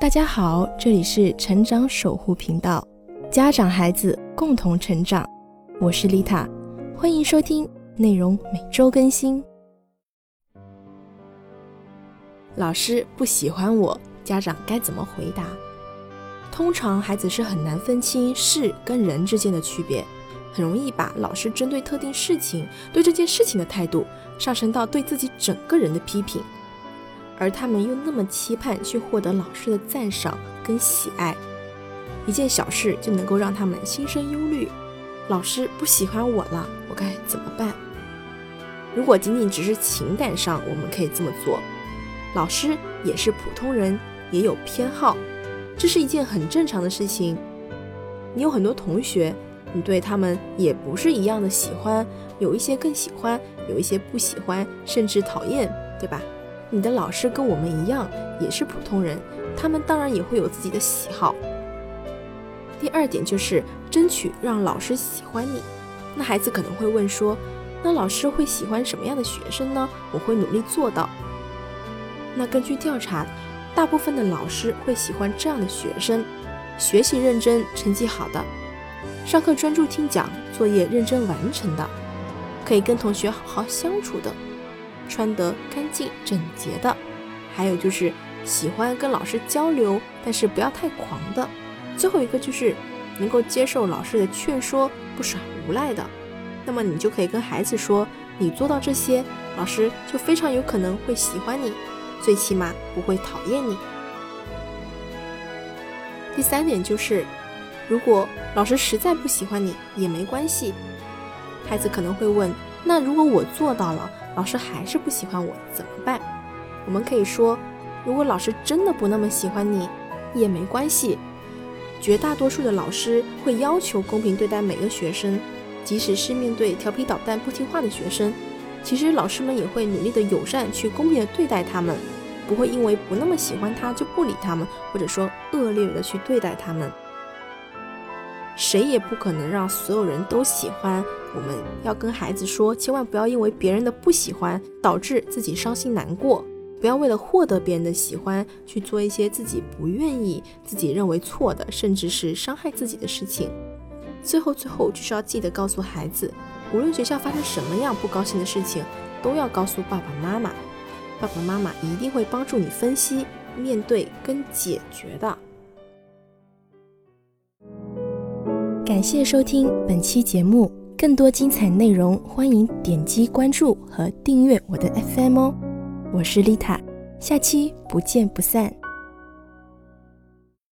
大家好，这里是成长守护频道，家长孩子共同成长，我是丽塔，欢迎收听，内容每周更新。老师不喜欢我，家长该怎么回答？通常孩子是很难分清事跟人之间的区别，很容易把老师针对特定事情、对这件事情的态度上升到对自己整个人的批评。而他们又那么期盼去获得老师的赞赏跟喜爱，一件小事就能够让他们心生忧虑。老师不喜欢我了，我该怎么办？如果仅仅只是情感上，我们可以这么做。老师也是普通人，也有偏好，这是一件很正常的事情。你有很多同学，你对他们也不是一样的喜欢，有一些更喜欢，有一些不喜欢，甚至讨厌，对吧？你的老师跟我们一样，也是普通人，他们当然也会有自己的喜好。第二点就是争取让老师喜欢你。那孩子可能会问说，那老师会喜欢什么样的学生呢？我会努力做到。那根据调查，大部分的老师会喜欢这样的学生：学习认真、成绩好的，上课专注听讲、作业认真完成的，可以跟同学好好相处的。穿得干净整洁的，还有就是喜欢跟老师交流，但是不要太狂的。最后一个就是能够接受老师的劝说，不耍无赖的。那么你就可以跟孩子说，你做到这些，老师就非常有可能会喜欢你，最起码不会讨厌你。第三点就是，如果老师实在不喜欢你也没关系。孩子可能会问，那如果我做到了？老师还是不喜欢我怎么办？我们可以说，如果老师真的不那么喜欢你，也没关系。绝大多数的老师会要求公平对待每个学生，即使是面对调皮捣蛋、不听话的学生，其实老师们也会努力的友善去公平的对待他们，不会因为不那么喜欢他就不理他们，或者说恶劣的去对待他们。谁也不可能让所有人都喜欢。我们要跟孩子说，千万不要因为别人的不喜欢导致自己伤心难过，不要为了获得别人的喜欢去做一些自己不愿意、自己认为错的，甚至是伤害自己的事情。最后，最后就是要记得告诉孩子，无论学校发生什么样不高兴的事情，都要告诉爸爸妈妈，爸爸妈妈一定会帮助你分析、面对跟解决的。感谢收听本期节目。更多精彩内容，欢迎点击关注和订阅我的 FM 哦。我是丽塔，下期不见不散。